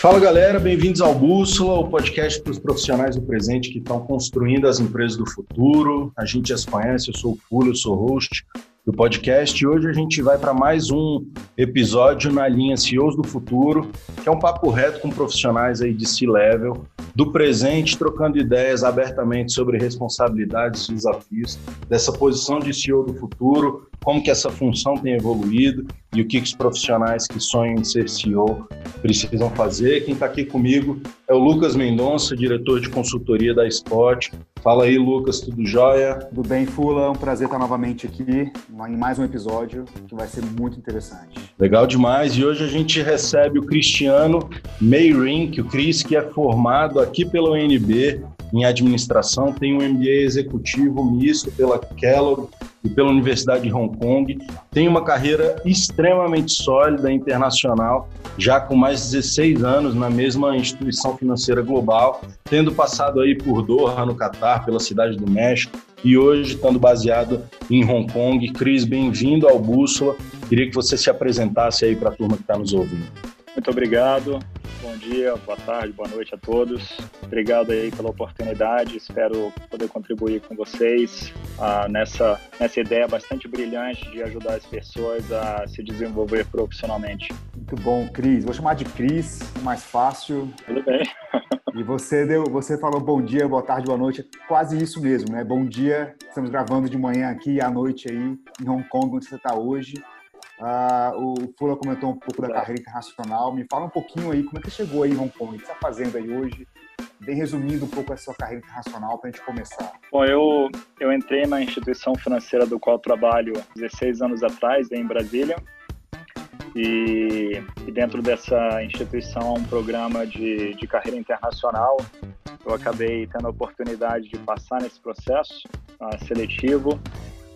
Fala galera, bem-vindos ao Bússola, o podcast para os profissionais do presente que estão construindo as empresas do futuro. A gente já se conhece, eu sou o Fulio, eu sou host do podcast hoje a gente vai para mais um episódio na linha CEOs do Futuro, que é um papo reto com profissionais aí de C-Level, do presente, trocando ideias abertamente sobre responsabilidades e desafios dessa posição de CEO do futuro, como que essa função tem evoluído e o que, que os profissionais que sonham em ser CEO precisam fazer. Quem está aqui comigo é o Lucas Mendonça, diretor de consultoria da Spot. Fala aí, Lucas, tudo jóia? Tudo bem, Fula? É um prazer estar novamente aqui em mais um episódio que vai ser muito interessante. Legal demais. E hoje a gente recebe o Cristiano Meyrink, o Cris, que é formado aqui pela UNB em administração, tem um MBA executivo misto pela Kellogg e pela Universidade de Hong Kong. Tem uma carreira extremamente sólida internacional, já com mais de 16 anos na mesma instituição financeira global, tendo passado aí por Doha, no Catar, pela Cidade do México, e hoje estando baseado em Hong Kong. Cris, bem-vindo ao Bússola. Queria que você se apresentasse aí para a turma que está nos ouvindo. Muito obrigado. Bom dia, boa tarde, boa noite a todos. Obrigado aí pela oportunidade. Espero poder contribuir com vocês ah, nessa, nessa ideia bastante brilhante de ajudar as pessoas a se desenvolver profissionalmente. Muito bom, Cris. Vou chamar de Cris, mais fácil. Tudo bem. E você deu, você falou bom dia, boa tarde, boa noite, quase isso mesmo, né? Bom dia. Estamos gravando de manhã aqui à noite aí em Hong Kong, onde você está hoje. Uh, o Fula comentou um pouco da é. carreira internacional. Me fala um pouquinho aí, como é que chegou aí em Hong Kong? O que você está fazendo aí hoje? Bem resumindo um pouco a sua carreira internacional para a gente começar. Bom, eu, eu entrei na instituição financeira do qual trabalho 16 anos atrás, em Brasília. E, e dentro dessa instituição, um programa de, de carreira internacional. Eu acabei tendo a oportunidade de passar nesse processo uh, seletivo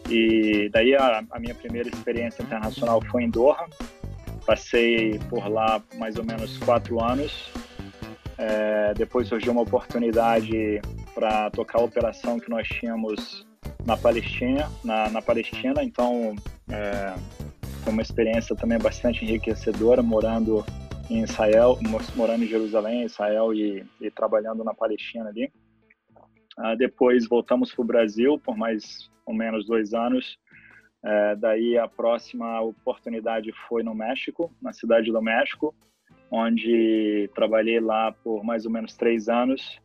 e daí a, a, minha primeira experiência internacional foi em Doha. Passei por lá mais ou menos quatro anos. É, depois surgiu uma oportunidade para tocar a operação que nós tínhamos na Palestina. Na, na Palestina, então é, foi uma experiência também bastante enriquecedora, morando em Israel, morando em Jerusalém, Israel e, e trabalhando na Palestina ali. Uh, depois voltamos para o Brasil por mais ou menos dois anos. É, daí a próxima oportunidade foi no México, na cidade do México, onde trabalhei lá por mais ou menos três anos.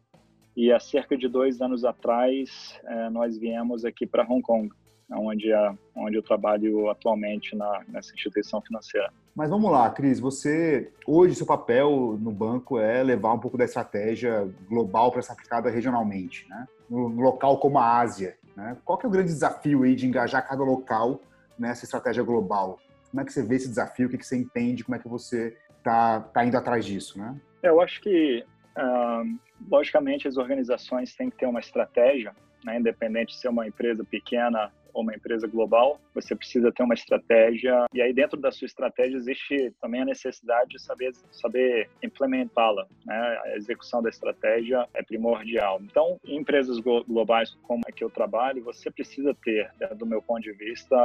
E há cerca de dois anos atrás, é, nós viemos aqui para Hong Kong, onde, a, onde eu trabalho atualmente na, nessa instituição financeira. Mas vamos lá, Cris, você hoje seu papel no banco é levar um pouco da estratégia global para ser aplicada regionalmente, né? No, local como a Ásia. Né? Qual que é o grande desafio aí de engajar cada local nessa estratégia global? Como é que você vê esse desafio? O que, que você entende? Como é que você está tá indo atrás disso? Né? Eu acho que, uh, logicamente, as organizações têm que ter uma estratégia, né? independente de ser uma empresa pequena ou uma empresa global, você precisa ter uma estratégia e aí dentro da sua estratégia existe também a necessidade de saber saber implementá-la, né? A execução da estratégia é primordial. Então, em empresas globais como a que eu trabalho, você precisa ter, né, do meu ponto de vista,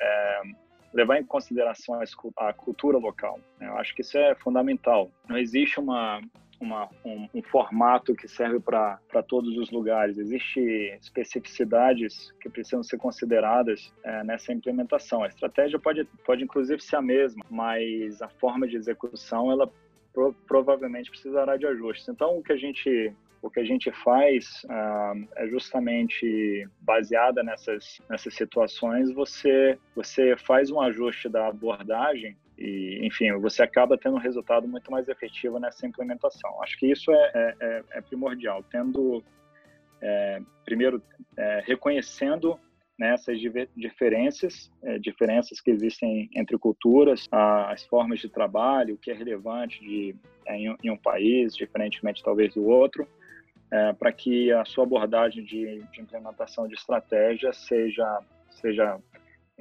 é, levar em consideração a cultura local. Né? Eu acho que isso é fundamental. Não existe uma uma, um, um, formato que serve para todos os lugares. Existem especificidades que precisam ser consideradas é, nessa implementação. A estratégia pode, pode inclusive ser a mesma, mas a forma de execução ela pro, provavelmente precisará de ajustes. Então, o que a gente o que a gente faz uh, é justamente baseada nessas nessas situações você você faz um ajuste da abordagem e, enfim, você acaba tendo um resultado muito mais efetivo nessa implementação. Acho que isso é, é, é, é primordial, tendo, é, primeiro, é, reconhecendo né, essas diferenças, é, diferenças que existem entre culturas, as formas de trabalho, o que é relevante de, em, em, um país, diferentemente talvez do outro, para que a sua abordagem de, de implementação de estratégia seja seja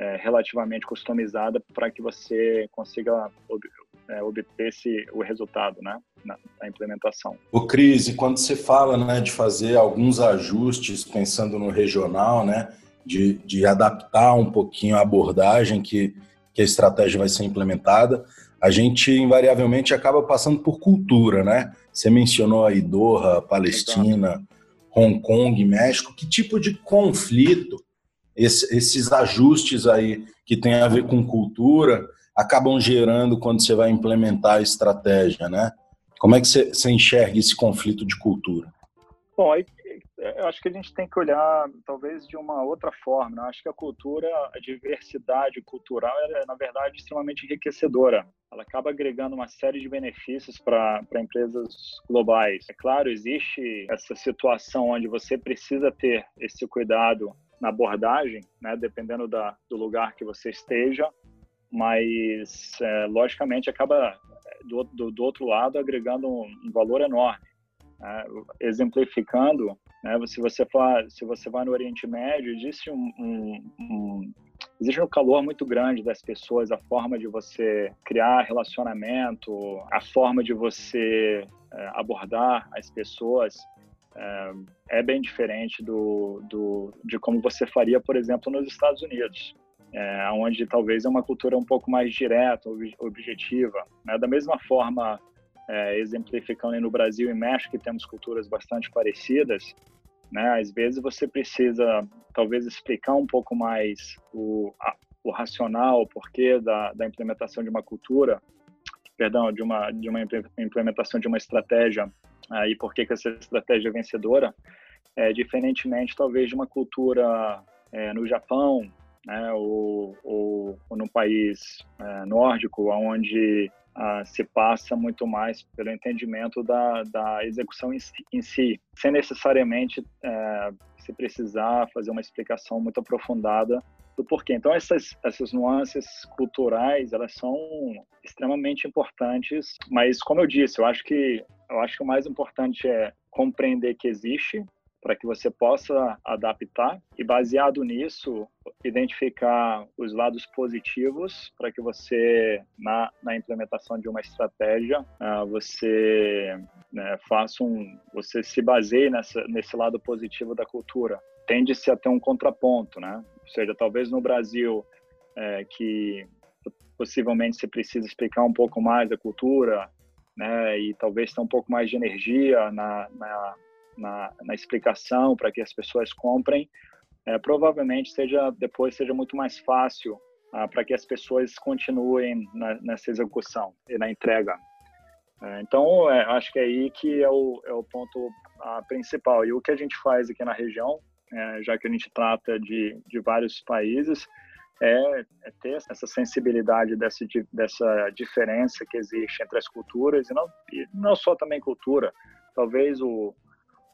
é, relativamente customizada para que você consiga ob, é, obter esse, o resultado né, na, na, implementação. O Cris, quando você fala né, de fazer alguns ajustes pensando no regional, né, de, de adaptar um pouquinho a abordagem que, que a estratégia vai ser implementada, a gente invariavelmente acaba passando por cultura, né? Você mencionou aí Doha, Palestina, Exato. Hong Kong, México. Que tipo de conflito esse, esses ajustes aí que tem a ver com cultura acabam gerando quando você vai implementar a estratégia, né? Como é que você, você enxerga esse conflito de cultura? Bom, aí eu acho que a gente tem que olhar talvez de uma outra forma. Né? Eu acho que a cultura, a diversidade cultural, é na verdade extremamente enriquecedora. Ela acaba agregando uma série de benefícios para empresas globais. É claro, existe essa situação onde você precisa ter esse cuidado na abordagem, né? dependendo da, do lugar que você esteja, mas é, logicamente acaba do, do, do, outro lado agregando um, um valor enorme. Né? exemplificando, né, se você for, se você vai no Oriente Médio, existe um, um, um, existe um calor muito grande das pessoas, a forma de você criar relacionamento, a forma de você é, abordar as pessoas é, é, bem diferente do, do, de como você faria, por exemplo, nos Estados Unidos. É, onde talvez é uma cultura um pouco mais direta, objetiva. Né? Da mesma forma, é, exemplificando no Brasil e México, que temos culturas bastante parecidas, né? Às vezes você precisa, talvez, explicar um pouco mais o, a, o racional, o porquê da, da implementação de uma cultura, perdão, de uma, de uma implementação de uma estratégia, aí por que essa estratégia é vencedora, é, diferentemente, talvez, de uma cultura é, no Japão, né, ou, ou, ou país é, nórdico, onde se passa muito mais pelo entendimento da, da execução em si, em si sem necessariamente uh, se precisar fazer uma explicação muito aprofundada do porquê. Então essas essas nuances culturais elas são extremamente importantes, mas como eu disse, eu acho que eu acho que o mais importante é compreender que existe para que você possa adaptar e baseado nisso identificar os lados positivos para que você na, na implementação de uma estratégia uh, você né, faça um você se baseie nessa, nesse lado positivo da cultura. Tende-se a ter um contraponto né? Ou seja talvez no Brasil é, que possivelmente você precisa explicar um pouco mais da cultura né? E talvez ter um pouco mais de energia na, na na, na explicação para que as pessoas comprem, é, provavelmente seja depois seja muito mais fácil ah, para que as pessoas continuem na, nessa execução e na entrega. É, então, é, acho que é aí que é o, é o ponto principal. E o que a gente faz aqui na região, é, já que a gente trata de, de vários países, é, é, ter essa sensibilidade dessa, dessa diferença que existe entre as culturas e não, e não só também cultura. Talvez o,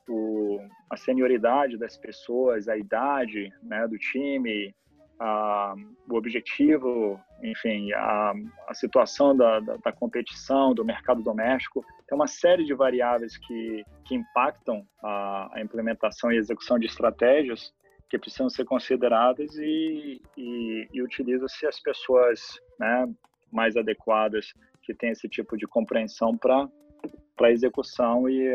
o, a senioridade das pessoas, a idade né, do time, a, o objetivo, enfim, a, a situação da, da, da, competição, do mercado doméstico. Tem uma série de variáveis que, que impactam a, a implementação e execução de estratégias que precisam ser consideradas e, e, e utiliza-se as pessoas né, mais adequadas que têm esse tipo de compreensão para para execução e,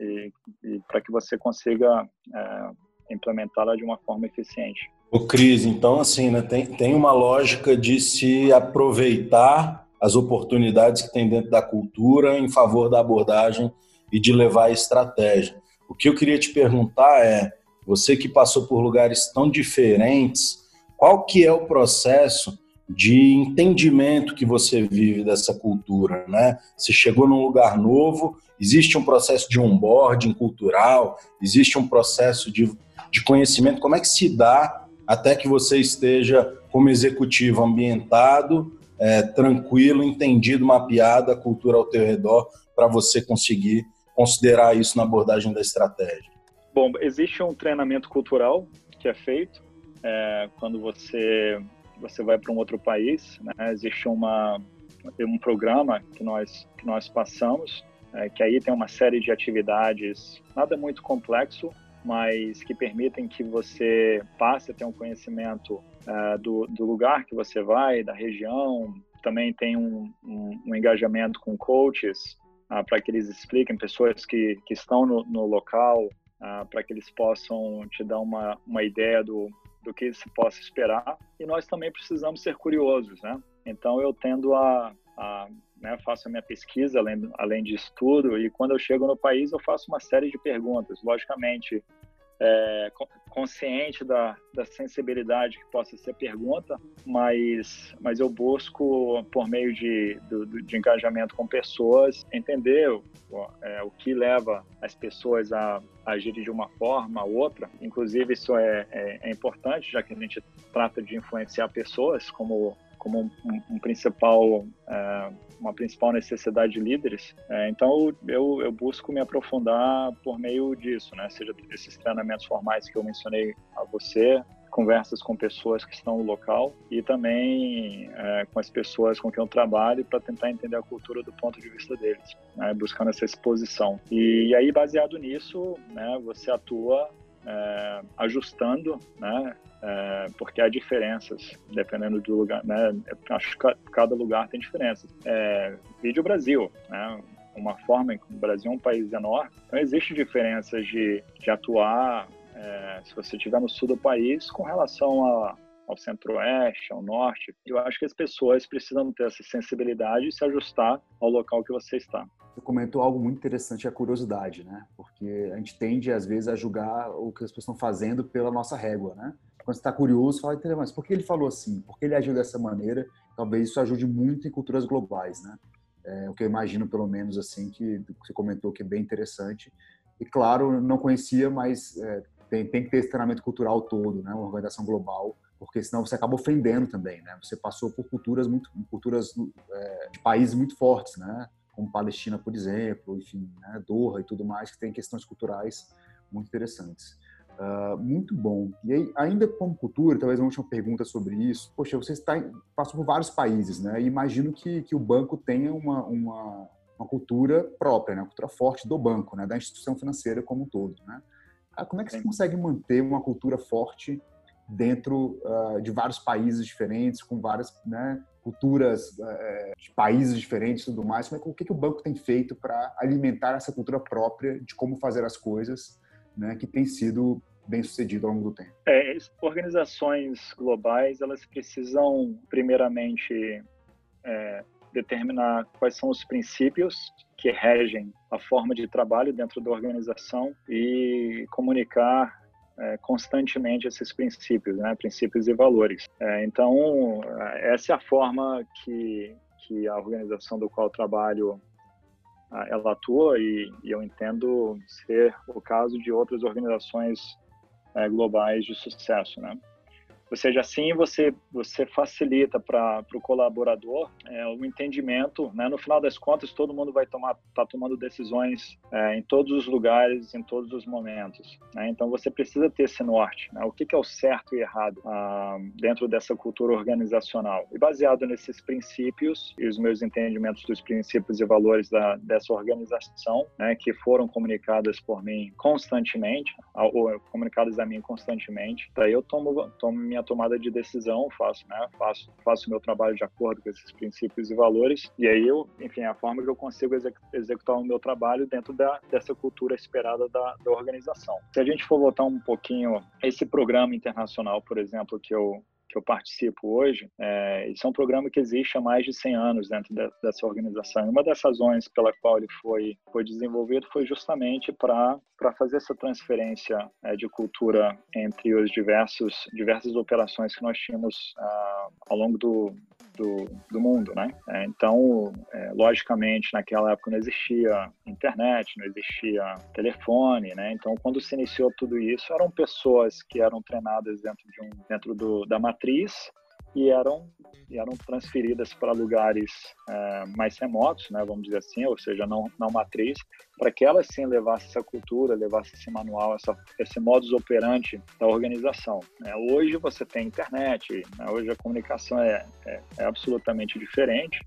e, e para que você consiga é, implementá-la de uma forma eficiente. O Cris, então assim, né, tem, tem uma lógica de se aproveitar as oportunidades que tem dentro da cultura em favor da abordagem e de levar a estratégia. O que eu queria te perguntar é, você que passou por lugares tão diferentes, qual que é o processo de entendimento que você vive dessa cultura, né? Você chegou num lugar novo, existe um processo de onboarding cultural, existe um processo de, de conhecimento. Como é que se dá até que você esteja como executivo ambientado, é, tranquilo, entendido, mapeado a cultura ao teu redor para você conseguir considerar isso na abordagem da estratégia? Bom, existe um treinamento cultural que é feito é, quando você você vai para um outro país, né? existe uma um programa que nós que nós passamos, é, que aí tem uma série de atividades, nada muito complexo, mas que permitem que você passe a ter um conhecimento é, do, do lugar que você vai, da região. Também tem um, um, um engajamento com coaches ah, para que eles expliquem pessoas que, que estão no, no local, ah, para que eles possam te dar uma, uma ideia do, do que se possa esperar. E nós também precisamos ser curiosos, né? Então eu tendo a, a, né, faço a minha pesquisa além, além de estudo e quando eu chego no país eu faço uma série de perguntas. Logicamente, é, consciente da, da sensibilidade que possa ser pergunta, mas, mas eu busco, por meio de, do, de engajamento com pessoas, entender o, é, o que leva as pessoas a, agirem de uma forma ou outra. Inclusive, isso é, é, é importante, já que a gente trata de influenciar pessoas como como um, um, principal é, uma principal necessidade de líderes. É, então eu, eu busco me aprofundar por meio disso, né? Seja esses treinamentos formais que eu mencionei a você, conversas com pessoas que estão no local e também é, com as pessoas com quem eu trabalho para tentar entender a cultura do ponto de vista deles, né, buscando essa exposição. E, e, aí, baseado nisso, né, você atua é, ajustando, né, é, porque há diferenças dependendo do lugar, né? Acho que cada lugar tem diferenças. É, vídeo Brasil, né? Uma forma o Brasil é um país enorme, então existe diferenças de, de atuar é, se você estiver no sul do país com relação a, ao centro-oeste, ao norte. Eu acho que as pessoas precisam ter essa sensibilidade e se ajustar ao local que você está. Você comentou algo muito interessante, a curiosidade, né? Porque a gente tende, às vezes, a julgar o que as pessoas estão fazendo pela nossa régua, né? quando você está curioso, fala, mas por que ele falou assim? Por que ele agiu dessa maneira? Talvez isso ajude muito em culturas globais, né? É, o que eu imagino, pelo menos, assim, que você comentou que é bem interessante. E, claro, não conhecia, mas é, tem, tem que ter esse treinamento cultural todo, né? Uma organização global, porque senão você acaba ofendendo também, né? Você passou por culturas muito, culturas é, de países muito fortes, né? Como Palestina, por exemplo, enfim, né? Doha e tudo mais, que tem questões culturais muito interessantes. Uh, muito bom. E aí, ainda como cultura, talvez uma última pergunta sobre isso. Poxa, você está, passou por vários países, né? E imagino que, que o banco tenha uma, uma, uma cultura própria, né? Uma cultura forte do banco, né? Da instituição financeira como um todo, né? Ah, como é que você consegue manter uma cultura forte dentro uh, de vários países diferentes, com várias né, culturas uh, de países diferentes e tudo mais? Como é, o que, que o banco tem feito para alimentar essa cultura própria de como fazer as coisas, né, que tem sido bem sucedido ao longo do tempo? É, organizações globais elas precisam primeiramente é, determinar quais são os princípios que regem a forma de trabalho dentro da organização e comunicar é, constantemente esses princípios, né, princípios e valores. É, então essa é a forma que que a organização do qual trabalho ela atua e, e, eu entendo ser o caso de outras organizações é, globais de sucesso, né? Ou seja, assim você, você facilita para o colaborador é, o entendimento. Né? No final das contas, todo mundo vai tomar tá tomando decisões é, em todos os lugares, em todos os momentos. Né? Então você precisa ter esse norte. Né? O que, que, é o certo e errado ah, dentro dessa cultura organizacional? E baseado nesses princípios e os meus entendimentos dos princípios e valores da, dessa organização, né, que foram comunicadas por mim constantemente, ou comunicadas a mim constantemente, daí eu tomo, tomo minha minha tomada de decisão, faço, né, faço, faço meu trabalho de acordo com esses princípios e valores, e aí eu, enfim, a forma que eu consigo executar o meu trabalho dentro da, dessa cultura esperada da, da organização. Se a gente for voltar um pouquinho, esse programa internacional, por exemplo, que eu, que eu participo hoje, é, isso é um programa que existe há mais de 100 anos dentro de, dessa organização. E uma das razões pela qual ele foi, foi desenvolvido foi justamente para fazer essa transferência é, de cultura entre os diversos diversas operações que nós tínhamos ah, ao longo do, do, do mundo, né? É, então, é, logicamente, naquela época não existia internet, não existia telefone, né? Então, quando se iniciou tudo isso, eram pessoas que eram treinadas dentro de um dentro do, da matriz e eram e eram transferidas para lugares é, mais remotos, né, vamos dizer assim, ou seja, não, não matriz, para que elas sim levassem essa cultura, levassem esse manual, essa, esse modus operandi da organização. Né. Hoje você tem internet, né, hoje a comunicação é, é, é absolutamente diferente,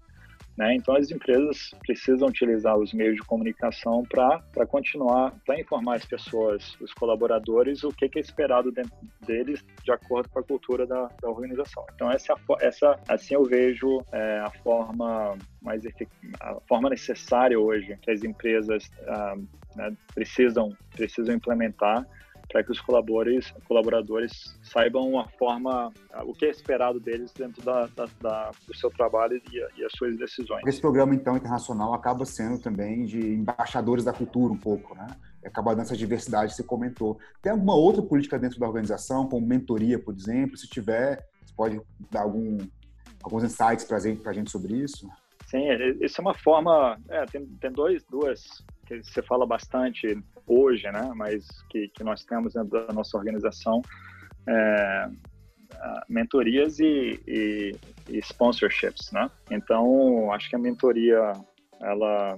né? Então, as empresas precisam utilizar os meios de comunicação para continuar, para informar as pessoas, os colaboradores, o que, que é esperado deles de acordo com a cultura da, da organização. Então, essa, é essa, assim eu vejo é, a forma mais a forma necessária hoje que as empresas ah, né, precisam precisam implementar para que os colaboradores, colaboradores saibam a forma, o que é esperado deles dentro da, da, da do seu trabalho e, e, as suas decisões. Esse programa, então, internacional acaba sendo também de embaixadores da cultura um pouco, né? Acaba dando essa diversidade que você comentou. Tem alguma outra política dentro da organização, como mentoria, por exemplo? Se tiver, você pode dar algum, alguns insights para a gente, gente sobre isso? Sim, isso é uma forma. É, tem, tem dois, duas que você fala bastante hoje, né? Mas que, que nós temos dentro da nossa organização, é, mentorias e, e, e, sponsorships, né? Então, acho que a mentoria, ela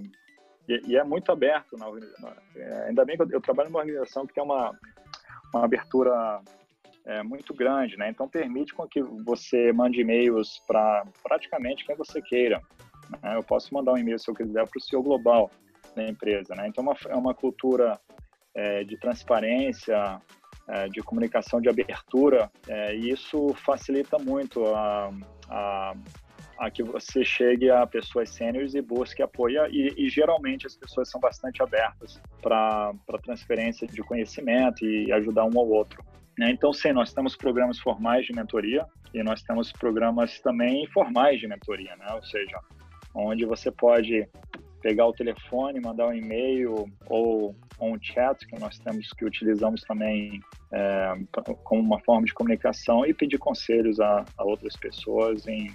e, e é muito aberto na organização. É, ainda bem que eu, eu, trabalho numa organização que tem uma, uma abertura é, muito grande, né? Então permite com que você mande e-mails para praticamente quem você queira. Né? Eu posso mandar um e-mail se eu quiser para o CEO global da empresa. Né? Então, é uma, é uma cultura é, de transparência, é, de comunicação, de abertura, é, e isso facilita muito a, a, a, que você chegue a pessoas sêniores e busque apoio. E, e geralmente as pessoas são bastante abertas para transferência de conhecimento e ajudar um ao outro. Né? Então, sim, nós temos programas formais de mentoria e nós temos programas também informais de mentoria, né? ou seja, onde você pode pegar o telefone, mandar um e-mail ou, um chat que nós temos que utilizamos também é, como uma forma de comunicação e pedir conselhos a, a, outras pessoas em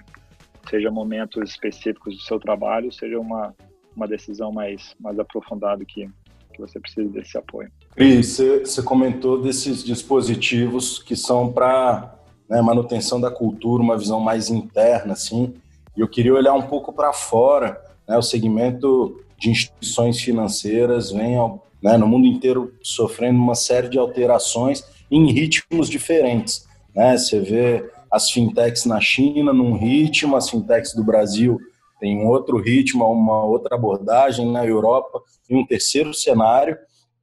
seja momentos específicos do seu trabalho, seja uma uma decisão mais mais aprofundada que que você precisa desse apoio. Cris, você, comentou desses dispositivos que são para né, manutenção da cultura, uma visão mais interna, assim. E eu queria olhar um pouco para fora né, o segmento de instituições financeiras vem né, no mundo inteiro sofrendo uma série de alterações em ritmos diferentes. Né? Você vê as fintechs na China num ritmo, as fintechs do Brasil tem um outro ritmo, uma outra abordagem na Europa, em um terceiro cenário.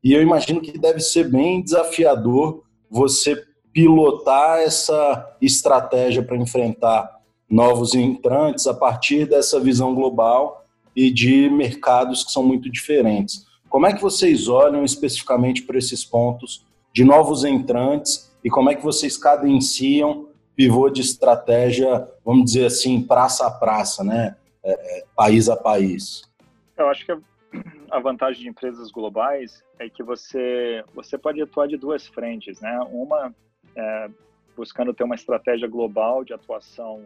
E eu imagino que deve ser bem desafiador você pilotar essa estratégia para enfrentar novos entrantes a partir dessa visão global e de mercados que são muito diferentes. Como é que vocês olham especificamente para esses pontos de novos entrantes e como é que vocês cadenciam pivô de estratégia, vamos dizer assim, praça a praça, né? É, é, país a país? Eu acho que a vantagem de empresas globais é que você você pode atuar de duas frentes, né? Uma é, buscando ter uma estratégia global de atuação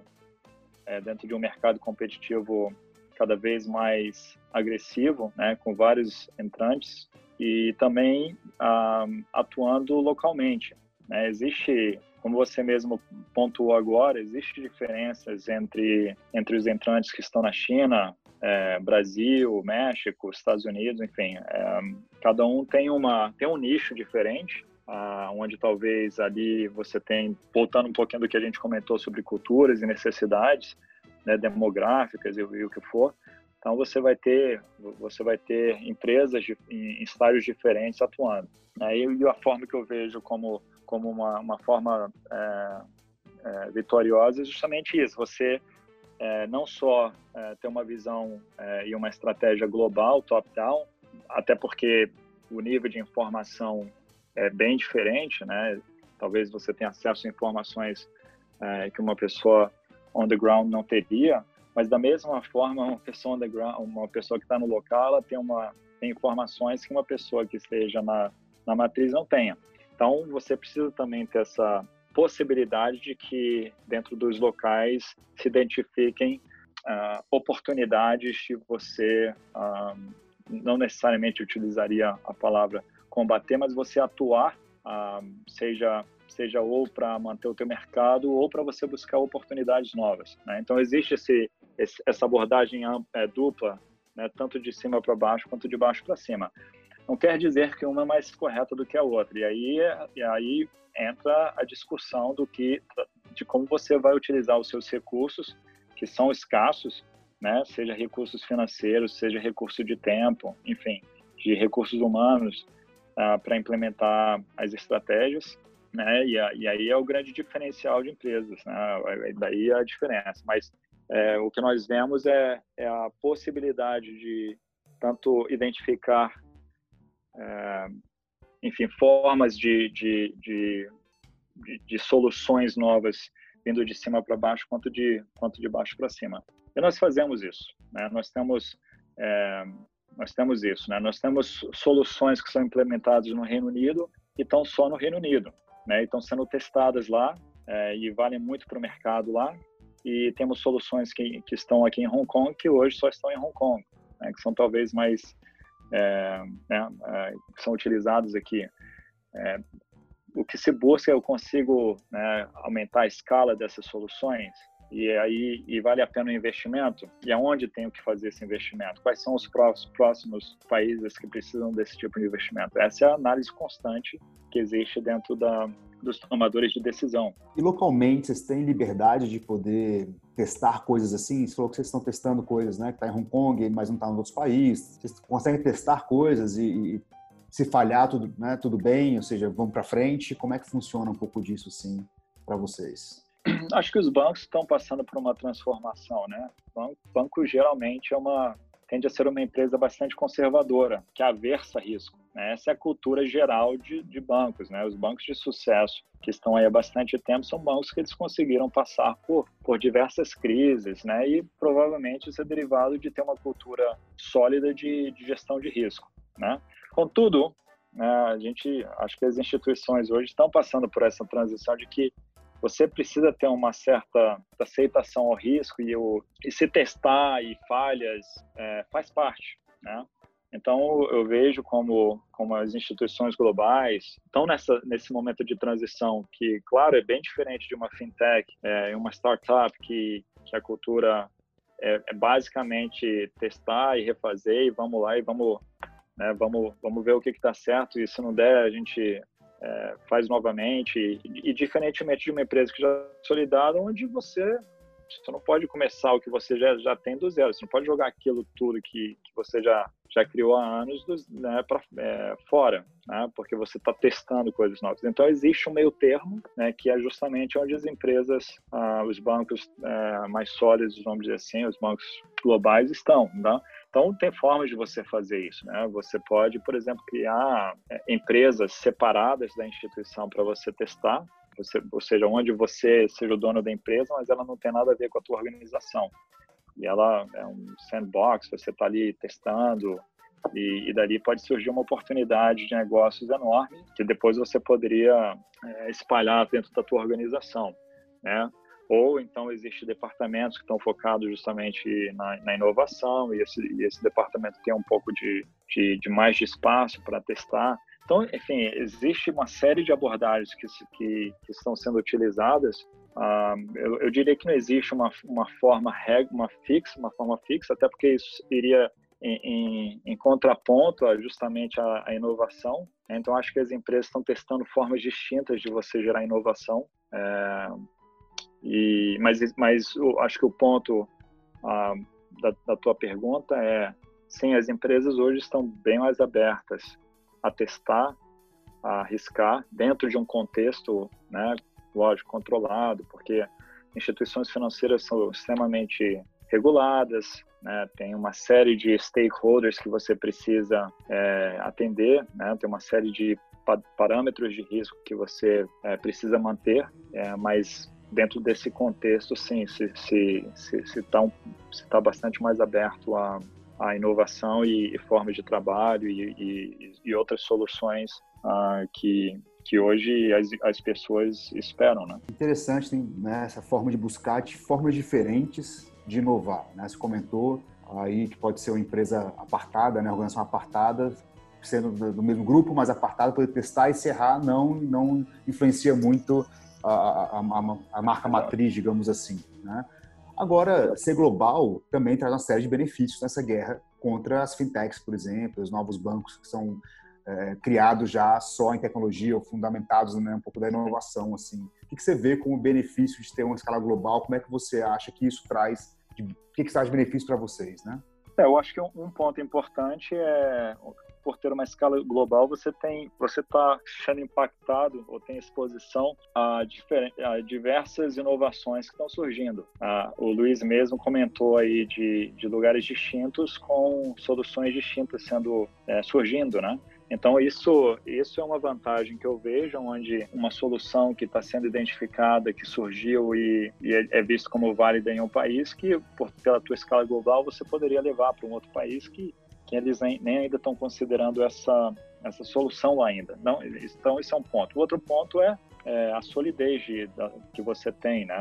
é, dentro de um mercado competitivo cada vez mais agressivo, né, com vários entrantes e também ah, atuando localmente. Né? Existe, como você mesmo pontuou agora, existe diferenças entre entre os entrantes que estão na China, é, Brasil, México, Estados Unidos, enfim, é, cada um tem uma tem um nicho diferente. Ah, onde talvez ali você tem, voltando um pouquinho do que a gente comentou sobre culturas e necessidades, né, demográficas e, e, o que for. Então você vai ter você vai ter empresas de, em, estágios diferentes atuando. Né? E a forma que eu vejo como como uma, uma forma é, é, vitoriosa é justamente isso. Você é, não só é, ter uma visão é, e uma estratégia global, top-down, até porque o nível de informação é bem diferente, né? Talvez você tenha acesso a informações é, que uma pessoa on the ground não teria, mas da mesma forma uma pessoa on the ground, uma pessoa que está no local, ela tem uma tem informações que uma pessoa que esteja na na matriz não tenha. Então você precisa também ter essa possibilidade de que dentro dos locais se identifiquem uh, oportunidades de você uh, não necessariamente utilizaria a palavra combater, mas você atuar, uh, seja seja ou para manter o teu mercado ou para você buscar oportunidades novas. Né? Então existe esse, esse, essa abordagem é, dupla, né? tanto de cima para baixo quanto de baixo para cima. Não quer dizer que uma é mais correta do que a outra. E aí, e aí entra a discussão do que, de como você vai utilizar os seus recursos, que são escassos, né? seja recursos financeiros, seja recurso de tempo, enfim, de recursos humanos, uh, para implementar as estratégias né? E, a, e, aí é o grande diferencial de empresas, né? Daí a diferença. Mas é, o que nós vemos é, é, a possibilidade de tanto identificar é, enfim, formas de, de, de, de, soluções novas vindo de cima para baixo quanto de, quanto de baixo para cima. E nós fazemos isso. Né? Nós temos é, nós temos isso, né? Nós temos soluções que são implementadas no Reino Unido e estão só no Reino Unido, né? E estão sendo testadas lá é, e valem muito para o mercado lá. E temos soluções que, que estão aqui em Hong Kong que hoje só estão em Hong Kong, né? que são talvez mais é, né? é, são utilizados aqui. É, o que se busca, eu consigo né, aumentar a escala dessas soluções e aí e vale a pena o investimento? E aonde tenho que fazer esse investimento? Quais são os próximos países que precisam desse tipo de investimento? Essa é a análise constante que existe dentro da, dos tomadores de decisão. E localmente, vocês têm liberdade de poder testar coisas assim? Você falou que vocês estão testando coisas, né? Que está em Hong Kong, mas não está em outros países. Vocês conseguem testar coisas e, e se falhar, tudo, né, tudo bem? Ou seja, vamos para frente? Como é que funciona um pouco disso, assim, para vocês? acho que os bancos estão passando por uma transformação, né? Banco, banco geralmente é uma tende a ser uma empresa bastante conservadora, que aversa risco. Né? Essa é a cultura geral de, de, bancos. Né? Os bancos de sucesso que estão aí há bastante tempo são bancos que eles conseguiram passar por, por diversas crises, né? e provavelmente isso é derivado de ter uma cultura sólida de, de gestão de risco. Né? Contudo, né, a gente acho que as instituições hoje estão passando por essa transição de que você precisa ter uma certa aceitação ao risco e, o, e se testar e falhas é, faz parte, né? Então eu vejo como como as instituições globais estão nessa nesse momento de transição que, claro, é bem diferente de uma fintech, é uma startup que, que a cultura é, é basicamente testar e refazer e vamos lá e vamos né, vamos vamos ver o que está certo e se não der a gente é, faz novamente. E, e, diferentemente de uma empresa que já é consolidada, onde você, você não pode começar o que você já, já tem do zero. Você não pode jogar aquilo tudo que, que você já, já criou há anos né, para é, fora, né, porque você está testando coisas novas. Então, existe um meio termo, né, que é justamente onde as empresas, ah, os bancos é, mais sólidos, vamos dizer assim, os bancos globais estão. Tá? Então, tem formas de você fazer isso. Né? Você pode, por exemplo, criar é, empresas separadas da instituição para você testar, você, ou seja, onde você seja o dono da empresa, mas ela não tem nada a ver com a tua organização. E ela é um sandbox, você está ali testando, e, e, dali pode surgir uma oportunidade de negócios enorme que depois você poderia é, espalhar dentro da tua organização, né? Ou então existem departamentos que estão focados justamente na, na inovação e esse, e esse, departamento tem um pouco de, de, de mais de espaço para testar. Então, enfim, existe uma série de abordagens que, que, que estão sendo utilizadas. Uh, eu, eu, diria que não existe uma, uma forma uma fixa, uma forma fixa, até porque isso iria em, em, em contraponto a justamente a inovação. Então, acho que as empresas estão testando formas distintas de você gerar inovação. É, e, mas, mas eu acho que o ponto ah, da, da, tua pergunta é, sim, as empresas hoje estão bem mais abertas a testar, a arriscar dentro de um contexto, né, lógico, controlado, porque instituições financeiras são extremamente reguladas, né, tem uma série de stakeholders que você precisa é, atender, né, tem uma série de parâmetros de risco que você é, precisa manter, é, mas dentro desse contexto, sim, se está se, se, se tá um, se tá bastante mais aberto a, a inovação e, e formas de trabalho e, e, e outras soluções uh, que, que hoje as, as pessoas esperam. Né? Interessante tem, né, essa forma de buscar de formas diferentes de inovar. Né? Você comentou aí que pode ser uma empresa apartada, né, organização apartada, sendo do mesmo grupo, mas apartada, poder testar e encerrar, não, não influencia muito a, a, a marca matriz, digamos assim. Né? Agora, ser global também traz uma série de benefícios nessa guerra contra as fintechs, por exemplo, os novos bancos que são é, criados já só em tecnologia ou fundamentados né, um pouco da inovação. Assim. O que você vê como benefício de ter uma escala global? Como é que você acha que isso traz? De, o que, que traz benefício para vocês? Né? É, eu acho que um, ponto importante é por ter uma escala global, você tem, você está sendo impactado ou tem exposição a, a diversas inovações que estão surgindo. Ah, o Luiz mesmo comentou aí de, de lugares distintos com soluções distintas sendo é, surgindo, né? Então isso isso é uma vantagem que eu vejo, onde uma solução que está sendo identificada, que surgiu e, e é, é visto como válida em um país, que por, pela tua escala global você poderia levar para um outro país que, que eles nem, ainda estão considerando essa essa solução ainda. Não, então isso é um ponto. O outro ponto é é, a solidez de, da, que você tem, né?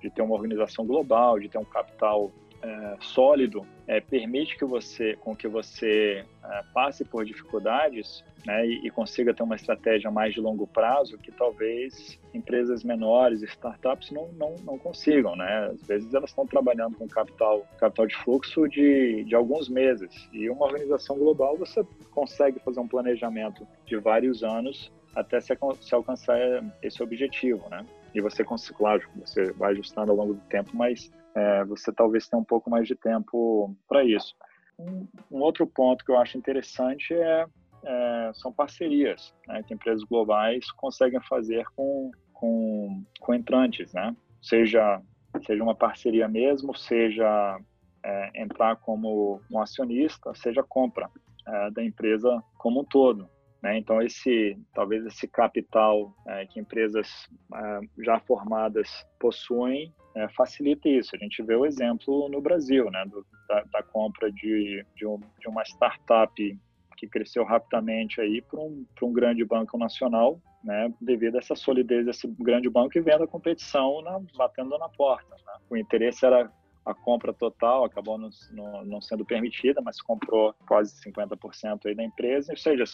de ter uma organização global, de ter um capital é, sólido, é, permite que você, com que você passe por dificuldades né, e, e, consiga ter uma estratégia mais de longo prazo que talvez empresas menores, startups não, não, não consigam, né? Às vezes elas estão trabalhando com capital, capital de fluxo de, de alguns meses e uma organização global você consegue fazer um planejamento de vários anos até se, se alcançar esse objetivo, né? E você, claro, você vai ajustando ao longo do tempo, mas é, você talvez tenha um pouco mais de tempo para isso. Um, um, outro ponto que eu acho interessante é, é são parcerias né, que empresas globais conseguem fazer com, com, com entrantes, né? Seja, seja uma parceria mesmo, seja é, entrar como um acionista, seja compra é, da empresa como um todo. Né? Então, esse talvez esse capital é, que empresas é, já formadas possuem é, facilita isso. A gente vê o exemplo no Brasil, né? Do, da, da, compra de, de, um, de, uma startup que cresceu rapidamente aí para um, um grande banco nacional, né? Devido a essa solidez desse grande banco e vendo a competição na, batendo na porta. Né? O interesse era a compra total acabou não, não, sendo permitida, mas comprou quase 50% aí da empresa, ou seja,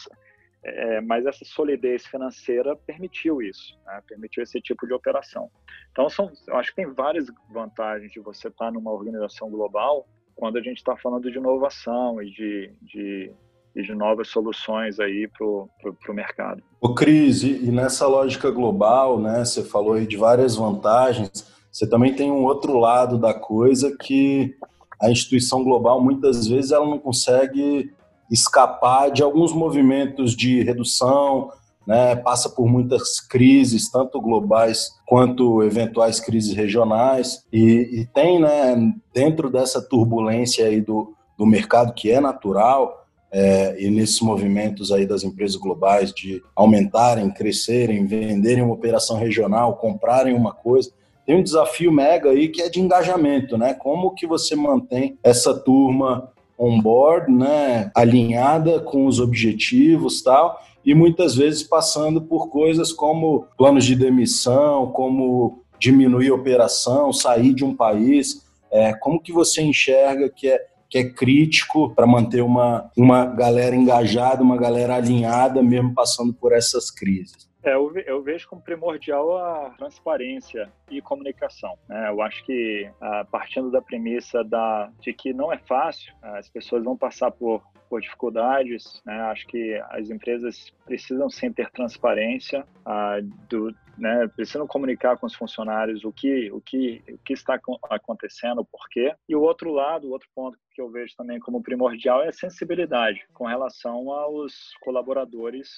é, mas essa solidez financeira permitiu isso, né? permitiu esse tipo de operação. Então, são, eu acho que tem várias vantagens de você estar numa organização global quando a gente está falando de inovação e de, de, e de novas soluções aí para o mercado. Ô Cris, e nessa lógica global, né, você falou aí de várias vantagens, você também tem um outro lado da coisa que a instituição global muitas vezes ela não consegue escapar de alguns movimentos de redução, né, passa por muitas crises, tanto globais quanto eventuais crises regionais, e, e tem, né, dentro dessa turbulência aí do, do mercado que é natural, é, e nesses movimentos aí das empresas globais de aumentarem, crescerem, venderem uma operação regional, comprarem uma coisa, tem um desafio mega aí que é de engajamento, né? Como que você mantém essa turma on board, né, alinhada com os objetivos tal, e muitas vezes passando por coisas como planos de demissão, como diminuir a operação, sair de um país. É, como que você enxerga que é, que é crítico para manter uma, uma galera engajada, uma galera alinhada, mesmo passando por essas crises? É, eu, vejo como primordial a transparência e comunicação. Né? Eu acho que, ah, partindo da premissa da, de que não é fácil, as pessoas vão passar por, por dificuldades, né? acho que as empresas precisam sim ter transparência uh, do, né, precisam comunicar com os funcionários o que, o que, o que está acontecendo, o porquê. E o outro lado, o outro ponto que eu vejo também como primordial é a sensibilidade com relação aos colaboradores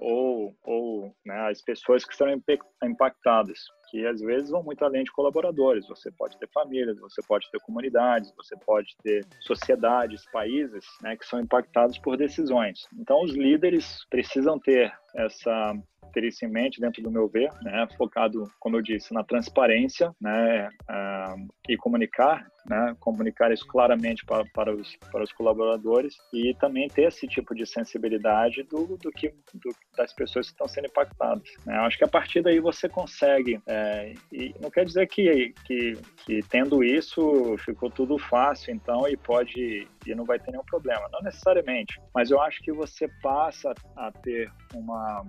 ou, ou né, as pessoas que serão impactadas que às vezes vão muito além de colaboradores. Você pode ter famílias, você pode ter comunidades, você pode ter sociedades, países, né, que são impactados por decisões. Então, os líderes precisam ter essa ter isso em mente dentro do meu ver, né, focado, como eu disse, na transparência, né, uh, e comunicar, né, comunicar isso claramente para, para, os, para os colaboradores e também ter esse tipo de sensibilidade do, do que do, das pessoas que estão sendo impactadas. Né. Eu acho que a partir daí você consegue, é, e não quer dizer que, que, que tendo isso ficou tudo fácil, então, e pode e não vai ter nenhum problema. Não necessariamente, mas eu acho que você passa a ter uma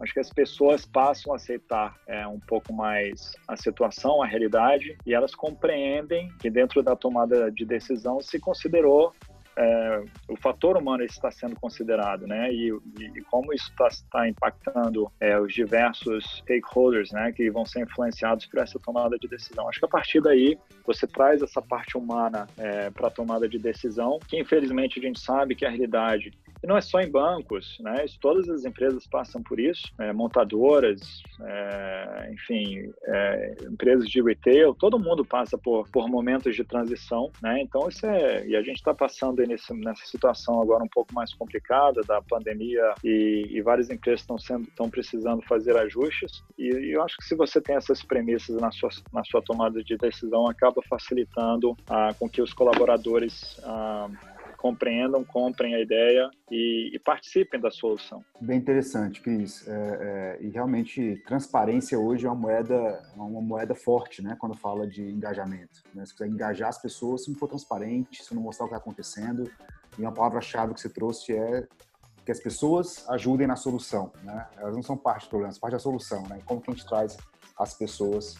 acho que as pessoas passam a aceitar é, um pouco mais a situação, a realidade, e elas compreendem que dentro da tomada de decisão se considerou é, o fator humano está sendo considerado, né? E, e como isso está tá impactando é, os diversos stakeholders, né? Que vão ser influenciados por essa tomada de decisão. Acho que a partir daí você traz essa parte humana é, para a tomada de decisão, que infelizmente a gente sabe que a realidade E não é só em bancos, né? Todas as empresas passam por isso, é, montadoras, é, enfim, é, empresas de retail, todo mundo passa por, por momentos de transição, né? Então isso é e a gente está passando nesse, nessa situação agora um pouco mais complicada da pandemia e, e várias empresas estão sendo estão precisando fazer ajustes e, e, eu acho que se você tem essas premissas na sua na sua tomada de decisão acaba facilitando ah, com que os colaboradores ah, compreendam, comprem a ideia e, e, participem da solução. Bem interessante, Cris. É, é, e realmente, transparência hoje é uma moeda, uma moeda forte, né? Quando fala de engajamento. Né? Se quiser engajar as pessoas, se não for transparente, se não mostrar o que está acontecendo. E uma palavra-chave que você trouxe é que as pessoas ajudem na solução, né? Elas não são parte do problema, são parte da solução, né? Como que a gente traz as pessoas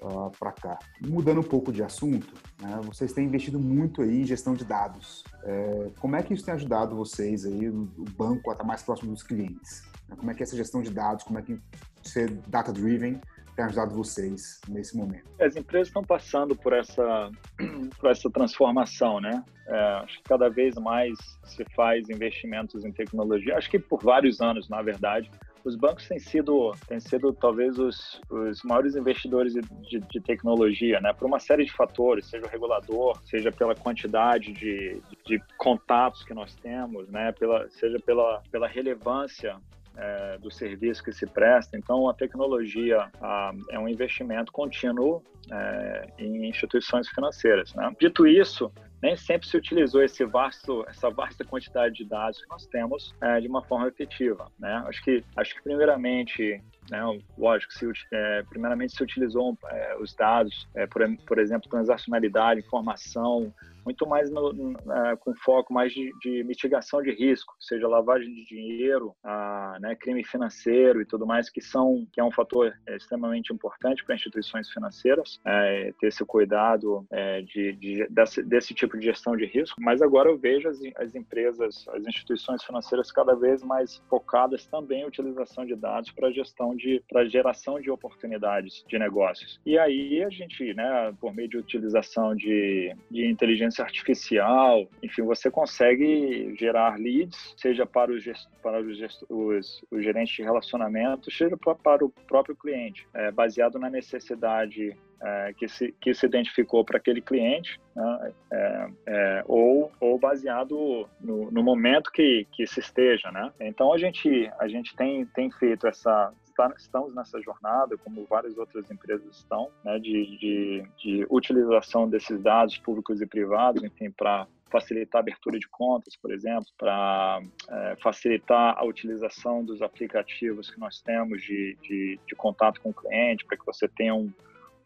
uh, para cá. Mudando um pouco de assunto, né, vocês têm investido muito aí em gestão de dados. É, como é que isso tem ajudado vocês aí, o banco, a estar mais próximo dos clientes? Né? Como é que essa gestão de dados, como é que ser data-driven tem ajudado vocês nesse momento? As empresas estão passando por essa, por essa transformação, né? É, acho que cada vez mais se faz investimentos em tecnologia. Acho que por vários anos, na verdade, os bancos têm sido, têm sido talvez os, os maiores investidores de, de, tecnologia, né? Por uma série de fatores, seja o regulador, seja pela quantidade de, de contatos que nós temos, né? Pela, seja pela, pela relevância é, do serviço que se presta. Então, a tecnologia a, é um investimento contínuo é, em instituições financeiras. Né? Dito isso, nem sempre se utilizou esse vasto, essa vasta quantidade de dados que nós temos é, de uma forma efetiva. Né? Acho que, acho que primeiramente, né, lógico, se, é, primeiramente se utilizou é, os dados, é, por, por exemplo, transacionalidade, informação, muito mais no, uh, com foco mais de, de, mitigação de risco, seja lavagem de dinheiro, uh, né, crime financeiro e tudo mais, que são que é um fator é, extremamente importante para instituições financeiras é, ter esse cuidado é, de, de desse, desse, tipo de gestão de risco. Mas agora eu vejo as, as empresas, as instituições financeiras cada vez mais focadas também em utilização de dados para gestão de para geração de oportunidades de negócios. E aí a gente, né, por meio de utilização de, de inteligência artificial, enfim, você consegue gerar leads, seja para os, para os, os, os gerentes de relacionamento, seja para, para o próprio cliente, é, baseado na necessidade é, que, se, que se identificou para aquele cliente, né, é, é, ou, ou baseado no, no, momento que, que se esteja. Né? Então, a gente, a gente tem, tem feito essa, estamos nessa jornada, como várias outras empresas estão, né, de, de, de utilização desses dados públicos e privados, enfim, para facilitar a abertura de contas, por exemplo, para é, facilitar a utilização dos aplicativos que nós temos de, de, de contato com o cliente, para que você tenha um,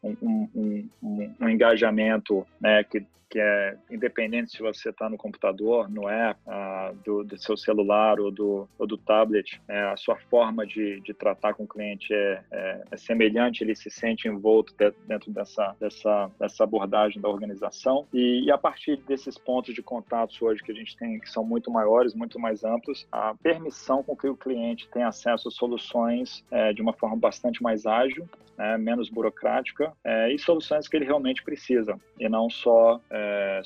um, um, um, um engajamento né, que que é independente se você está no computador, no app, uh, do, do, seu celular ou do, ou do tablet, é, a sua forma de, de tratar com o cliente é, é, é, semelhante, ele se sente envolto dentro dessa, dessa, dessa abordagem da organização. E, e, a partir desses pontos de contatos hoje que a gente tem, que são muito maiores, muito mais amplos, a permissão com que o cliente tenha acesso a soluções é, de uma forma bastante mais ágil, né, menos burocrática é, e soluções que ele realmente precisa e não só é,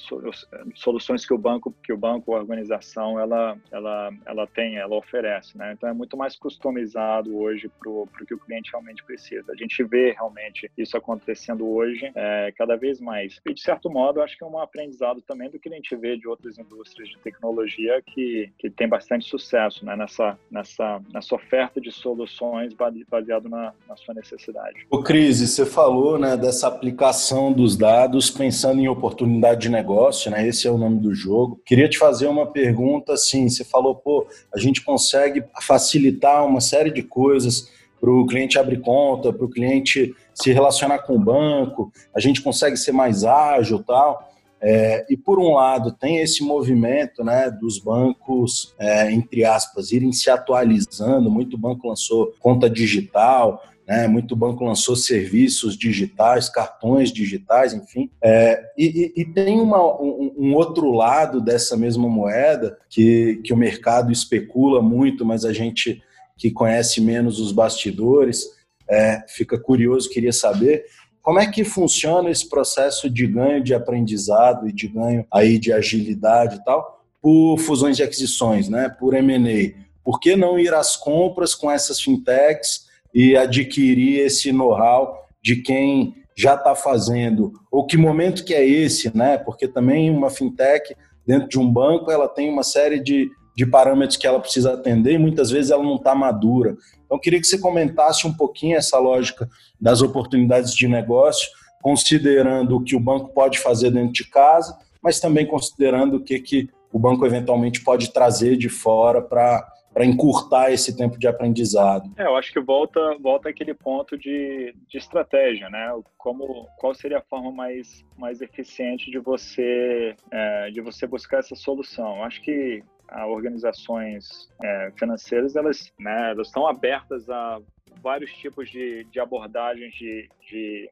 soluções que o banco, que o banco, a organização, ela, ela, ela tem, ela oferece, né? Então é muito mais customizado hoje para o que o cliente realmente precisa. A gente vê realmente isso acontecendo hoje é, cada vez mais. E de certo modo, acho que é um aprendizado também do que a gente vê de outras indústrias de tecnologia que, que tem bastante sucesso, né? Nessa, nessa, nessa oferta de soluções baseado na, na sua necessidade. O Cris, você falou, né, dessa aplicação dos dados pensando em oportunidades de negócio, né? Esse é o nome do jogo. Queria te fazer uma pergunta assim, você falou, pô, a gente consegue facilitar uma série de coisas para o cliente abrir conta, para o cliente se relacionar com o banco, a gente consegue ser mais ágil tal. É, e por um lado tem esse movimento né, dos bancos, é, entre aspas, irem se atualizando, muito banco lançou conta digital, né? Muito banco lançou serviços digitais, cartões digitais, enfim. É, e, e, tem uma, um, um, outro lado dessa mesma moeda que, que o mercado especula muito, mas a gente que conhece menos os bastidores é, fica curioso, queria saber como é que funciona esse processo de ganho de aprendizado e de ganho aí de agilidade e tal por fusões e aquisições, né, por M&A? Por que não ir às compras com essas fintechs e adquirir esse know-how de quem já está fazendo? Ou que momento que é esse, né? Porque também uma fintech dentro de um banco ela tem uma série de, de parâmetros que ela precisa atender e muitas vezes ela não está madura. Então, queria que você comentasse um pouquinho essa lógica das oportunidades de negócio, considerando o que o banco pode fazer dentro de casa, mas também considerando o que, que o banco eventualmente pode trazer de fora para para encurtar esse tempo de aprendizado. É, eu acho que volta volta aquele ponto de, de estratégia, né? Como qual seria a forma mais mais eficiente de você é, de você buscar essa solução? Eu acho que organizações é, financeiras elas né, elas estão abertas a vários tipos de, de abordagens de, de,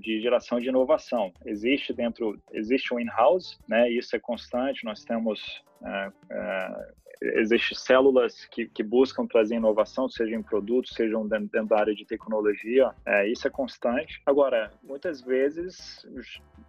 de geração de inovação. Existe dentro, existe um in-house, né? Isso é constante. Nós temos uh, uh, existem células que, que, buscam trazer inovação, seja em produtos, sejam dentro da área de tecnologia, é, isso é constante. Agora, muitas vezes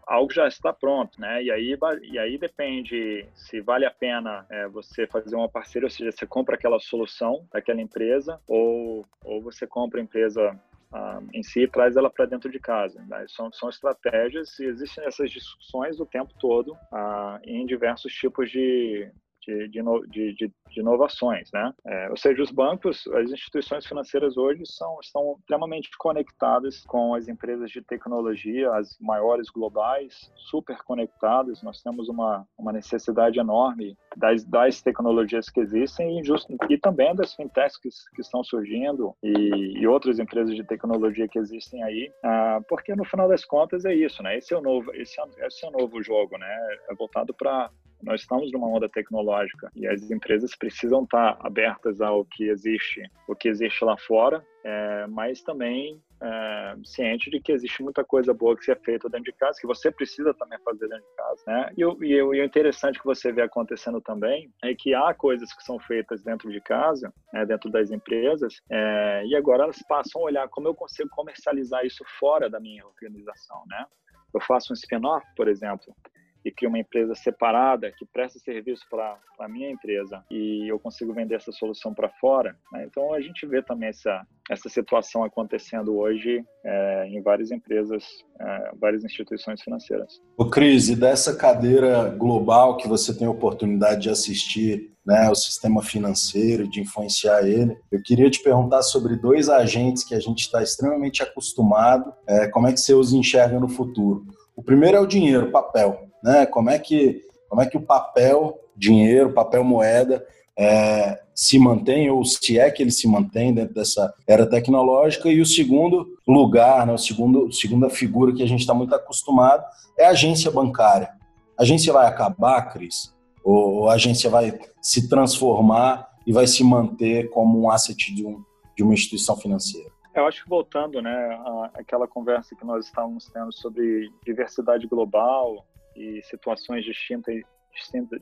algo já está pronto, né? E aí, e aí depende se vale a pena é, você fazer uma parceria, ou seja, você compra aquela solução daquela empresa ou, ou você compra a empresa ah, em si e traz ela para dentro de casa. Né? São, são estratégias e existem essas discussões o tempo todo ah, em diversos tipos de, de, de, de, de inovações, né? É, ou seja, os bancos, as instituições financeiras hoje são estão extremamente conectadas com as empresas de tecnologia, as maiores globais, super conectadas. Nós temos uma, uma necessidade enorme das, das tecnologias que existem e, just, e também das fintechs que, que estão surgindo e, e, outras empresas de tecnologia que existem aí, ah, porque no final das contas é isso, né? Esse é o novo, esse é, esse é o novo jogo, né? É voltado para nós estamos numa onda tecnológica e as empresas precisam estar abertas ao que existe, o que existe lá fora, é, mas também é, ciente de que existe muita coisa boa que se é feita dentro de casa, que você precisa também fazer dentro de casa, né? E, o, e, o interessante que você vê acontecendo também é que há coisas que são feitas dentro de casa, né, dentro das empresas, é, e agora elas passam a olhar como eu consigo comercializar isso fora da minha organização, né? Eu faço um spin-off, por exemplo, e crio uma empresa separada que presta serviço para a minha empresa e eu consigo vender essa solução para fora. Né? Então a gente vê também essa, essa situação acontecendo hoje é, em várias empresas, é, várias instituições financeiras. O Cris, e dessa cadeira global que você tem a oportunidade de assistir né, o sistema financeiro, de influenciar ele. Eu queria te perguntar sobre dois agentes que a gente está extremamente acostumado, é, como é que você os enxerga no futuro? O primeiro é o dinheiro, papel né? Como é que como é que o papel dinheiro, papel moeda é, se mantém ou se é que ele se mantém dentro dessa era tecnológica e o segundo lugar, né, o segundo segunda figura que a gente está muito acostumado é a agência bancária. A agência vai acabar, Cris? Ou a agência vai se transformar e vai se manter como um asset de, um, de uma instituição financeira? Eu acho que voltando, né, àquela conversa que nós estávamos tendo sobre diversidade global, e situações distintas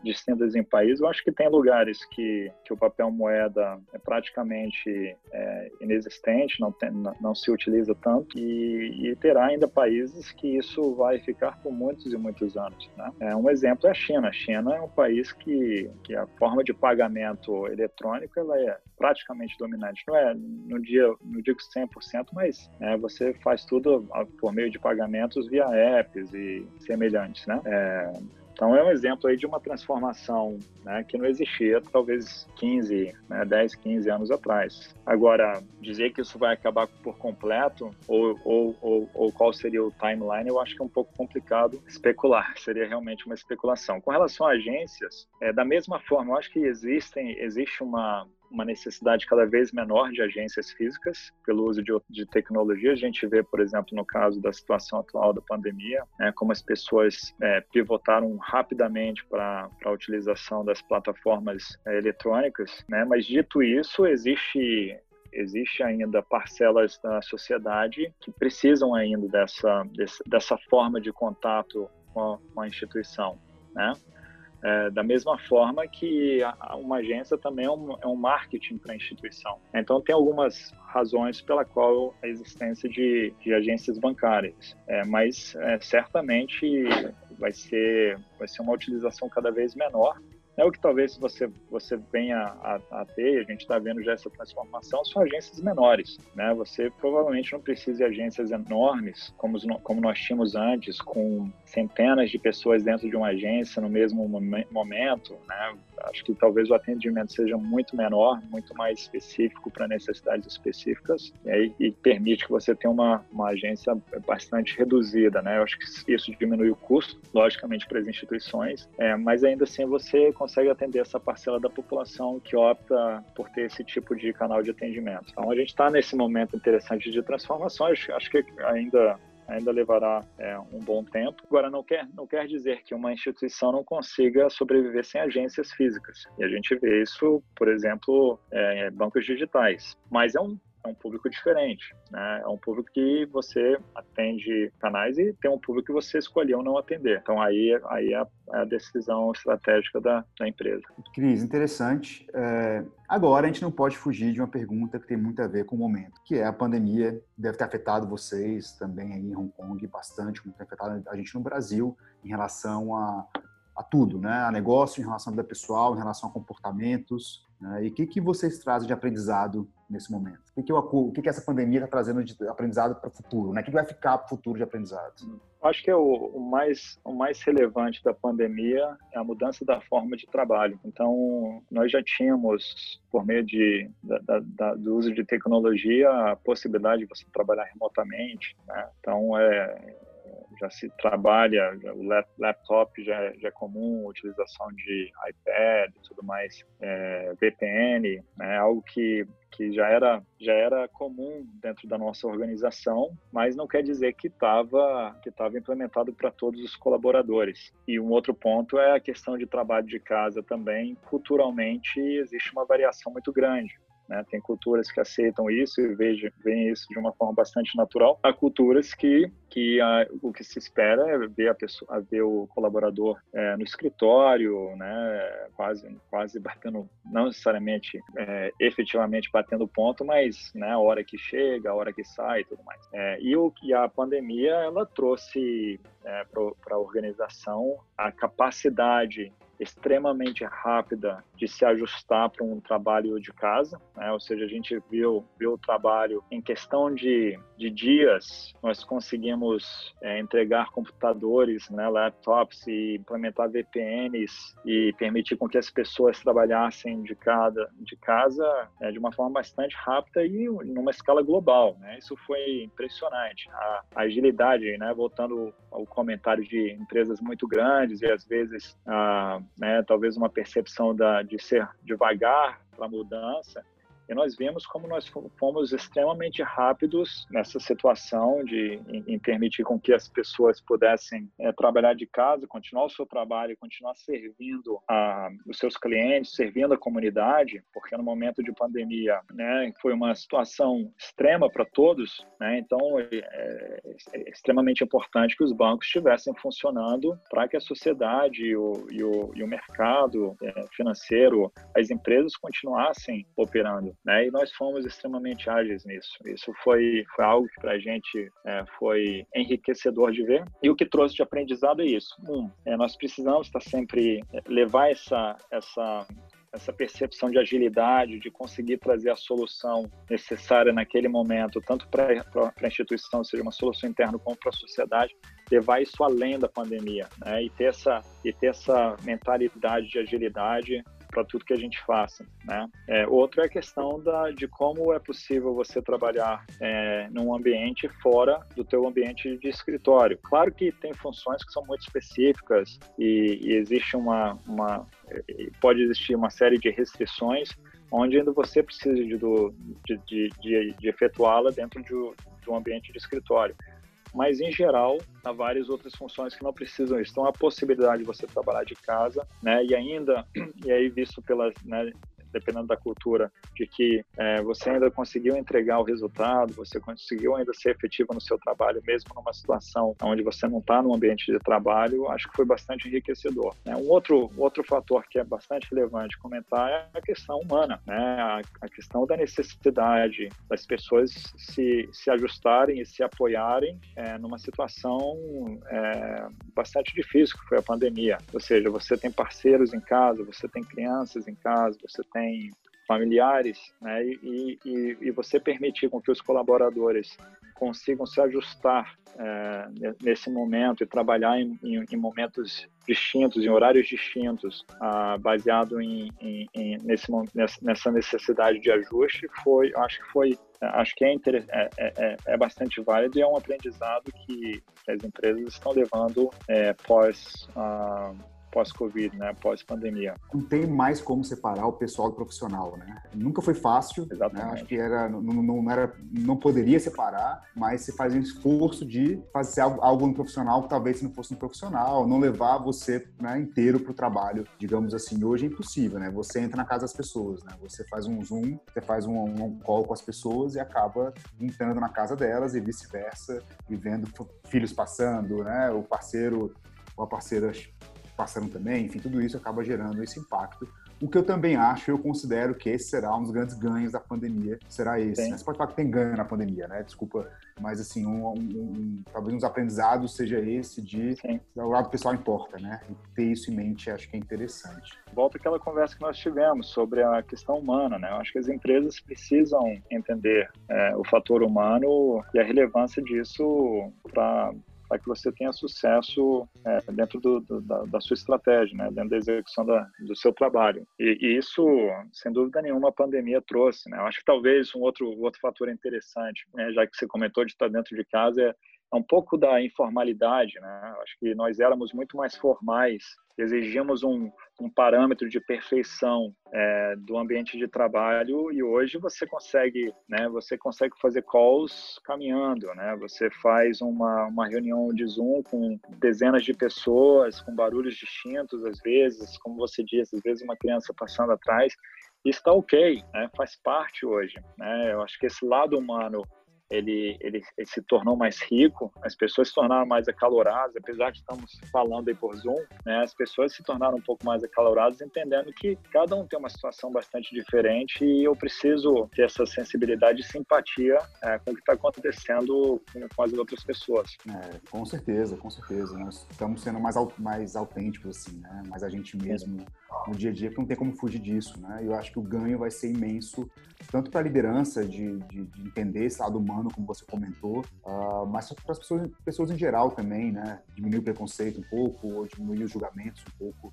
distintas, em países, eu acho que tem lugares que, que o papel moeda é praticamente é, inexistente, não, tem, não, não, se utiliza tanto, e, e, terá ainda países que isso vai ficar por muitos e muitos anos. Né? É, um exemplo é a China. A China é um país que, que a forma de pagamento eletrônico ela é praticamente dominante. Não é, no dia, não digo 100%, mas é, você faz tudo por meio de pagamentos via apps e semelhantes. Né? É, então é um exemplo aí de uma transformação né, que não existia talvez 15, né, 10, 15 anos atrás. Agora, dizer que isso vai acabar por completo ou, ou, ou, ou qual seria o timeline, eu acho que é um pouco complicado especular, seria realmente uma especulação. Com relação a agências, é, da mesma forma, eu acho que existem, existe uma, uma necessidade cada vez menor de agências físicas pelo uso de, de tecnologia. A gente vê, por exemplo, no caso da situação atual da pandemia, né, como as pessoas é, pivotaram rapidamente para a utilização das plataformas é, eletrônicas. Né? Mas dito isso, existe existe ainda parcelas da sociedade que precisam ainda dessa, dessa forma de contato com a, com a instituição, né? É, da mesma forma que a, uma agência também é um, é um marketing para a instituição. Então, tem algumas razões pela qual a existência de, de agências bancárias, é, mas é, certamente vai ser, vai ser uma utilização cada vez menor É o que talvez você você venha a, a ter, a gente está vendo já essa transformação, são agências menores, né? Você provavelmente não precisa de agências enormes como, como nós tínhamos antes, com centenas de pessoas dentro de uma agência no mesmo momento, né? Acho que talvez o atendimento seja muito menor, muito mais específico para necessidades específicas e, e permite que você tenha uma, uma agência bastante reduzida, né? Eu acho que isso diminui o custo, logicamente, para as instituições, é, mas ainda assim você consegue atender essa parcela da população que opta por ter esse tipo de canal de atendimento. Então a gente está nesse momento interessante de transformações, acho que ainda ainda levará é, um bom tempo. Agora, não quer, não quer dizer que uma instituição não consiga sobreviver sem agências físicas. E a gente vê isso, por exemplo, é, bancos digitais. Mas é um é um público diferente, né? É um público que você atende canais e tem um público que você escolheu não atender. Então aí, aí é a, é a decisão estratégica da, da, empresa. Cris, interessante. É, agora a gente não pode fugir de uma pergunta que tem muito a ver com o momento, que é a pandemia deve ter afetado vocês também aí em Hong Kong bastante, como tem afetado a gente no Brasil em relação a a tudo, né? A negócio, em relação à vida pessoal, em relação a comportamentos. Né? E o que, que vocês trazem de aprendizado nesse momento? O que, que, eu, o que, que essa pandemia está trazendo de aprendizado para o futuro? Né? O que, que vai ficar para o futuro de aprendizado? Acho que é o, o, mais, o mais relevante da pandemia é a mudança da forma de trabalho. Então, nós já tínhamos, por meio de, da, da, do uso de tecnologia, a possibilidade de você trabalhar remotamente. Né? Então, é, já se trabalha, o laptop já, já é comum, utilização de iPad e tudo mais, é, VPN, né, algo que, que já, era, já era comum dentro da nossa organização, mas não quer dizer que estava que tava implementado para todos os colaboradores. E um outro ponto é a questão de trabalho de casa também. Culturalmente, existe uma variação muito grande. Né? Tem culturas que aceitam isso e veem isso de uma forma bastante natural. Há culturas que, que a, o que se espera é ver, a pessoa, ver o colaborador é, no escritório, né? quase, quase batendo, não necessariamente é, efetivamente batendo ponto, mas né, a hora que chega, a hora que sai e tudo mais. É, e, o, e a pandemia ela trouxe é, para a organização a capacidade extremamente rápida de se ajustar para um trabalho de casa, né? ou seja, a gente viu, viu o trabalho em questão de, de dias, nós conseguimos é, entregar computadores, né, laptops e implementar VPNs e permitir com que as pessoas trabalhassem de, cada, de casa é, de uma forma bastante rápida e numa escala global. Né? Isso foi impressionante. A, a agilidade, né, voltando ao comentário de empresas muito grandes e às vezes a né? talvez uma percepção da, de ser devagar para a mudança, e nós vimos como nós fomos extremamente rápidos nessa situação de em, em permitir com que as pessoas pudessem é, trabalhar de casa, continuar o seu trabalho, continuar servindo a, os seus clientes, servindo a comunidade, porque no momento de pandemia, né, foi uma situação extrema para todos, né? Então é, é, é, extremamente importante que os bancos estivessem funcionando para que a sociedade e o, e o, e o mercado é, financeiro, as empresas continuassem operando né? E nós fomos extremamente ágeis nisso. Isso foi, foi algo que para a gente é, foi enriquecedor de ver. E o que trouxe de aprendizado é isso. Um, é, nós precisamos estar sempre é, levar essa essa essa percepção de agilidade, de conseguir trazer a solução necessária naquele momento, tanto para a instituição, seja uma solução interna, como para a sociedade, levar isso além da pandemia, né? E ter essa e ter essa mentalidade de agilidade para tudo que a gente faça, né? É, outro é a questão da, de como é possível você trabalhar é, num ambiente fora do teu ambiente de escritório. Claro que tem funções que são muito específicas e, e existe uma, uma pode existir uma série de restrições onde ainda você precisa de, de, de, de efetuá-la dentro de, de um ambiente de escritório mas em geral há várias outras funções que não precisam. Então a possibilidade de você trabalhar de casa, né, e ainda e aí visto pelas né, dependendo da cultura, de que é, você ainda conseguiu entregar o resultado, você conseguiu ainda ser efetivo no seu trabalho, mesmo numa situação onde você não está no ambiente de trabalho, acho que foi bastante enriquecedor. Né? Um outro, outro fator que é bastante relevante comentar é a questão humana, né? a, a questão da necessidade das pessoas se, se ajustarem e se apoiarem é, numa situação é, bastante difícil, que foi a pandemia. Ou seja, você tem parceiros em casa, você tem crianças em casa, você tem familiares, né? E, e, e, você permitir com que os colaboradores consigam se ajustar é, nesse momento e trabalhar em, em, em, momentos distintos, em horários distintos, ah, baseado em, em, nesse, nessa necessidade de ajuste, foi, acho que foi, acho que é, é, é, é, é bastante válido e é um aprendizado que as empresas estão levando é, pós ah, pós-Covid, né? Pós-pandemia. Não tem mais como separar o pessoal do profissional, né? Nunca foi fácil. Exatamente. Né? Acho que era, não, não, era, não poderia separar, mas se faz um esforço de fazer algo, algo no profissional que talvez não fosse no profissional, não levar você né, inteiro para o trabalho, digamos assim. Hoje é impossível, né? Você entra na casa das pessoas, né? Você faz um Zoom, você faz um, um call com as pessoas e acaba entrando na casa delas e vice-versa, e vendo filhos passando, né? O parceiro ou a parceira passaram também, enfim, tudo isso acaba gerando esse impacto. O que eu também acho, eu considero que esse será um dos grandes ganhos da pandemia, será esse. Né? Você pode falar que tem ganho na pandemia, né? Desculpa, mas assim, um, um, um, talvez um dos aprendizados seja esse de Sim. o lado pessoal importa, né? E ter isso em mente acho que é interessante. Volta àquela conversa que nós tivemos sobre a questão humana, né? Eu acho que as empresas precisam entender é, o fator humano e a relevância disso para para que você tenha sucesso é, dentro do, do, da, da, sua estratégia, né? dentro da execução da, do seu trabalho. E, e, isso, sem dúvida nenhuma, a pandemia trouxe. Né? Eu acho que talvez um outro, outro fator interessante, né? já que você comentou de estar dentro de casa, é, um pouco da informalidade. Né? Acho que nós éramos muito mais formais exigimos um, um parâmetro de perfeição é, do ambiente de trabalho e hoje você consegue, né, você consegue fazer calls caminhando, né? Você faz uma, uma reunião de Zoom com dezenas de pessoas, com barulhos distintos às vezes, como você disse, às vezes uma criança passando atrás, está ok, né? Faz parte hoje, né? Eu acho que esse lado humano ele, ele, ele, se tornou mais rico, as pessoas se tornaram mais acaloradas, apesar de estamos falando aí por Zoom, né, as pessoas se tornaram um pouco mais acaloradas, entendendo que cada um tem uma situação bastante diferente e eu preciso ter essa sensibilidade e simpatia é, com o que está acontecendo com, com, as outras pessoas. É, com certeza, com certeza. Nós estamos sendo mais, mais autênticos, assim, né? mais a gente mesmo no dia a dia, não tem como fugir disso. Né? Eu acho que o ganho vai ser imenso, tanto para a liderança, de, de, de entender esse lado humano, humano, como você comentou, uh, mas para as pessoas, pessoas em geral também, né? Diminuir o preconceito um pouco, ou diminuir os julgamentos um pouco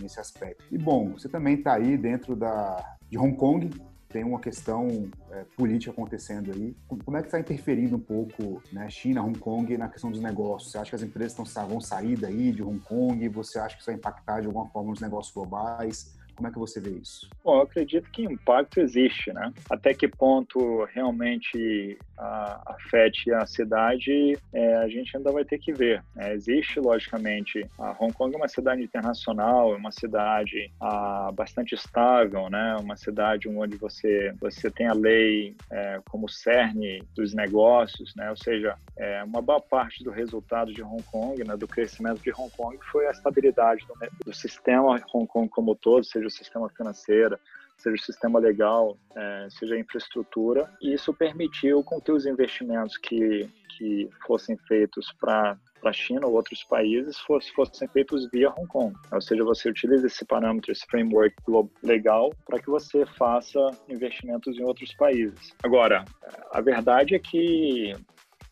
nesse aspecto. E bom, você também está aí dentro da, de Hong Kong, tem uma questão é, política acontecendo aí. Como é que está interferindo um pouco né, China, Hong Kong na questão dos negócios? Você acha que as empresas estão, vão sair daí de Hong Kong? Você acha que isso vai impactar de alguma forma nos negócios globais? Como é que você vê isso? Bom, eu acredito que impacto existe, né? Até que ponto realmente a, afete a cidade, é, a gente ainda vai ter que ver. É, existe, logicamente, a Hong Kong é uma cidade internacional, é uma cidade a, ah, bastante estável, né? Uma cidade onde você você tem a lei é, como cerne dos negócios, né? Ou seja, é, uma boa parte do resultado de Hong Kong, né? Do crescimento de Hong Kong foi a estabilidade do, do sistema Hong Kong como todo, seja sistema financeiro, seja o sistema legal, é, seja a infraestrutura, e isso permitiu com que os investimentos que, que fossem feitos para para a China ou outros países fossem, fossem feitos via Hong Kong. Ou seja, você utiliza esse parâmetro, esse framework legal para que você faça investimentos em outros países. Agora, a verdade é que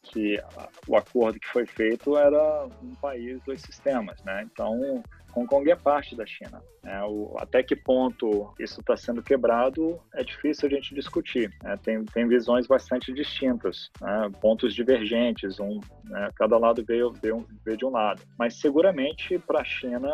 que o acordo que foi feito era um país, dois sistemas, né? Então, Hong Kong é parte da China. Né? O, até que ponto isso está sendo quebrado é difícil a gente discutir. Né? Tem, tem visões bastante distintas, né? pontos divergentes. Um, né? Cada lado veio, veio, veio, de um lado. Mas seguramente para a China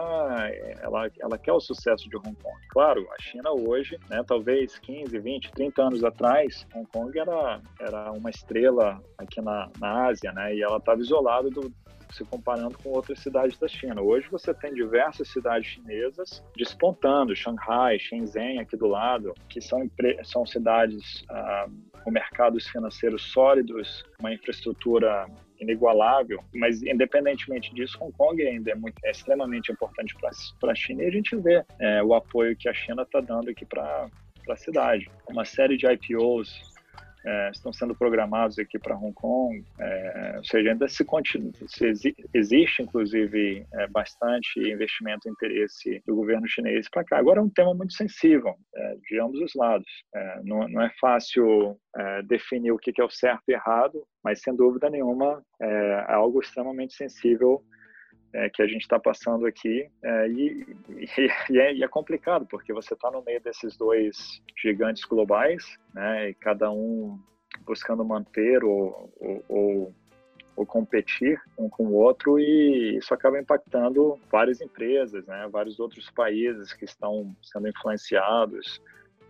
ela, ela quer o sucesso de Hong Kong. Claro, a China hoje, né, talvez 15, 20, 30 anos atrás, Hong Kong era, era uma estrela aqui na, na Ásia, né? e ela estava isolada do, se comparando com outras cidades da China. Hoje você tem diversas cidades chinesas despontando, Shanghai, Shenzhen aqui do lado, que são, são cidades ah, com mercados financeiros sólidos, uma infraestrutura inigualável, mas independentemente disso, Hong Kong ainda é, muito, é extremamente importante para a China e a gente vê é, o apoio que a China está dando aqui para a cidade. Uma série de IPOs é, estão sendo programados aqui para Hong Kong, é, ou seja, ainda se, continua, se existe, inclusive, é, bastante investimento e interesse do governo chinês para cá. Agora é um tema muito sensível é, de ambos os lados. É, não, não, é fácil é, definir o que é o certo e errado, mas sem dúvida nenhuma é algo extremamente sensível é, que a gente está passando aqui é, e, e, é, e, é, complicado porque você está no meio desses dois gigantes globais, né, e cada um buscando manter ou, ou, ou, ou, competir um com o outro e isso acaba impactando várias empresas, né, vários outros países que estão sendo influenciados,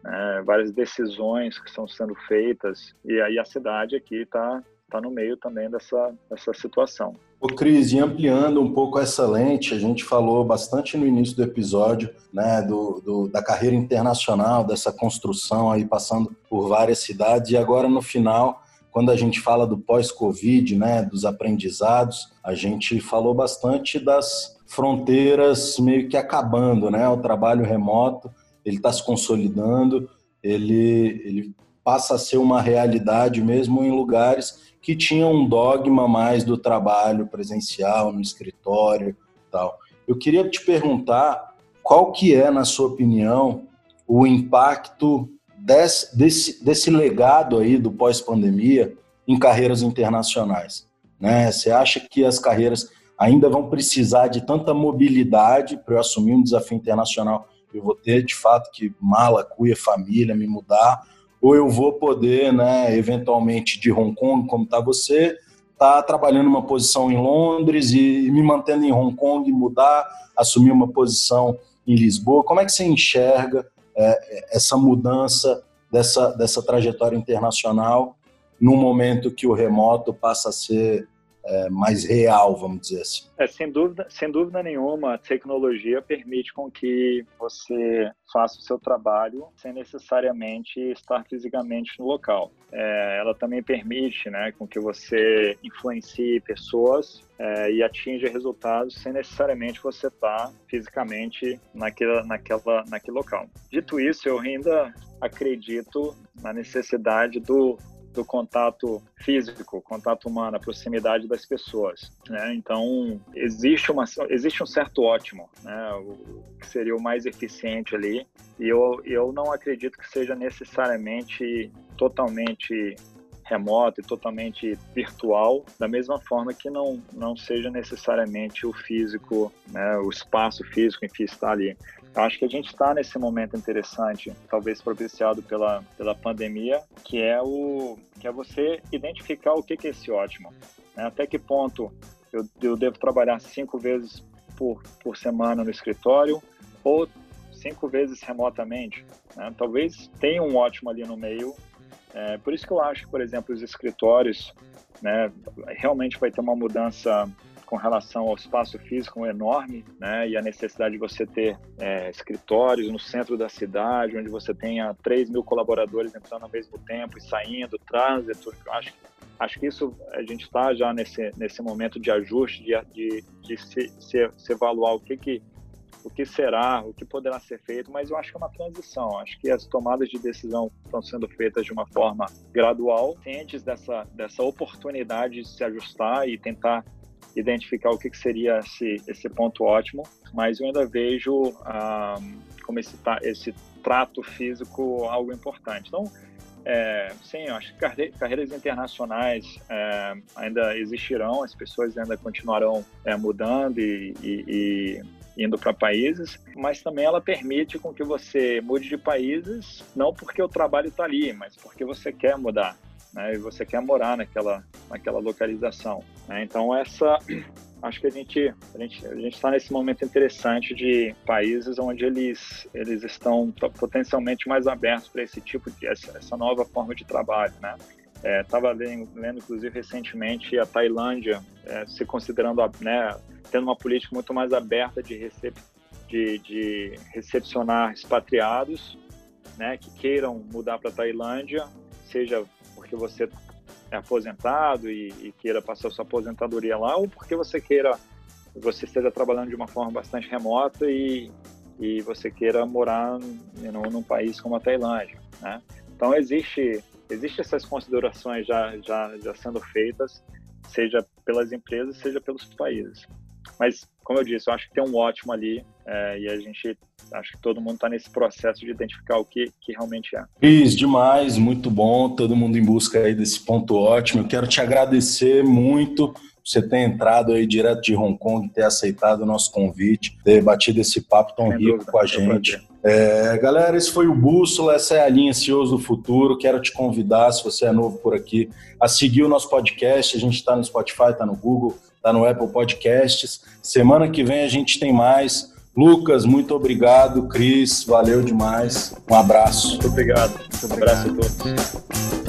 né, várias decisões que estão sendo feitas e aí a cidade aqui está tá no meio também dessa, dessa situação. Ô Cris, e ampliando um pouco essa lente, a gente falou bastante no início do episódio, né, do, do, da carreira internacional, dessa construção aí passando por várias cidades, e agora no final, quando a gente fala do pós-Covid, né, dos aprendizados, a gente falou bastante das fronteiras meio que acabando, né, o trabalho remoto, ele está se consolidando, ele, ele passa a ser uma realidade mesmo em lugares que tinha um dogma mais do trabalho presencial no escritório tal. Eu queria te perguntar qual que é, na sua opinião, o impacto desse, desse, desse legado aí do pós-pandemia em carreiras internacionais. Né? Você acha que as carreiras ainda vão precisar de tanta mobilidade para eu assumir um desafio internacional? Eu vou ter, de fato, que mala, cuia, família, me mudar, ou eu vou poder, né, eventualmente de Hong Kong, como está você, tá trabalhando uma posição em Londres e me mantendo em Hong Kong, mudar, assumir uma posição em Lisboa. Como é que você enxerga é, essa mudança dessa, dessa trajetória internacional no momento que o remoto passa a ser é, mais real, vamos dizer assim. É, sem dúvida, sem dúvida nenhuma, a tecnologia permite com que você faça o seu trabalho sem necessariamente estar fisicamente no local. É, ela também permite, né, com que você influencie pessoas é, e atinja resultados sem necessariamente você estar fisicamente naquela, naquela, naquele local. Dito isso, eu ainda acredito na necessidade do do contato físico, contato humano, a proximidade das pessoas. Né? Então, existe, uma, existe um certo ótimo, né? o que seria o mais eficiente ali, e eu, eu não acredito que seja necessariamente totalmente remoto e totalmente virtual, da mesma forma que não, não seja necessariamente o físico, né, o espaço físico, enfim, está ali. Eu acho que a gente está nesse momento interessante, talvez propiciado pela, pela pandemia, que é o que é você identificar o que, que é esse ótimo. Né? Até que ponto eu, eu devo trabalhar cinco vezes por, por semana no escritório ou cinco vezes remotamente. Né? Talvez tenha um ótimo ali no meio. É, por isso que eu acho por exemplo, os escritórios né, realmente vai ter uma mudança com relação ao espaço físico enorme, né? E a necessidade de você ter é, escritórios no centro da cidade, onde você tenha 3 mil colaboradores entrando ao mesmo tempo e saindo, trânsito. Acho, acho que isso a gente está já nesse, nesse momento de ajuste, de, de, de se, se, se evaluar o que, que o que será, o que poderá ser feito, mas eu acho que é uma transição. Acho que as tomadas de decisão estão sendo feitas de uma forma gradual, cientes dessa, dessa oportunidade de se ajustar e tentar identificar o que, que seria esse, esse ponto ótimo, mas eu ainda vejo ah, como esse, esse trato físico algo importante. Então, é, sim, acho que carreiras internacionais é, ainda existirão, as pessoas ainda continuarão é, mudando e, e, e indo para países, mas também ela permite com que você mude de países, não porque o trabalho está ali, mas porque você quer mudar né, e você quer morar naquela, naquela localização. Né? Então, essa, acho que a gente a gente a gente está nesse momento interessante de países onde eles eles estão potencialmente mais abertos para esse tipo de essa, essa, nova forma de trabalho, né? Estava é, lendo, lendo, inclusive, recentemente a Tailândia é, se considerando, né, tendo uma política muito mais aberta de, recep de, de recepcionar expatriados né, que queiram mudar para a Tailândia, seja porque você é aposentado e, e, queira passar sua aposentadoria lá, ou porque você queira, você esteja trabalhando de uma forma bastante remota e, e você queira morar num, num país como a Tailândia, né? Então existe existe essas considerações já já já sendo feitas, seja pelas empresas, seja pelos países. Mas como eu disse, eu acho que tem um ótimo ali é, e a gente acho que todo mundo está nesse processo de identificar o que, que realmente é. Cris, demais, muito bom, todo mundo em busca aí desse ponto ótimo. Eu quero te agradecer muito por você ter entrado aí direto de Hong Kong, ter aceitado o nosso convite, ter batido esse papo tão Sem rico dúvida, com a gente. É, galera, esse foi o Bússola, essa é a linha CEOs do Futuro. Quero te convidar, se você é novo por aqui, a seguir o nosso podcast. A gente está no Spotify, está no Google, está no Apple Podcasts. Semana que vem a gente tem mais. Lucas, muito obrigado. Cris, valeu demais. Um abraço. Muito obrigado. Um abraço a todos.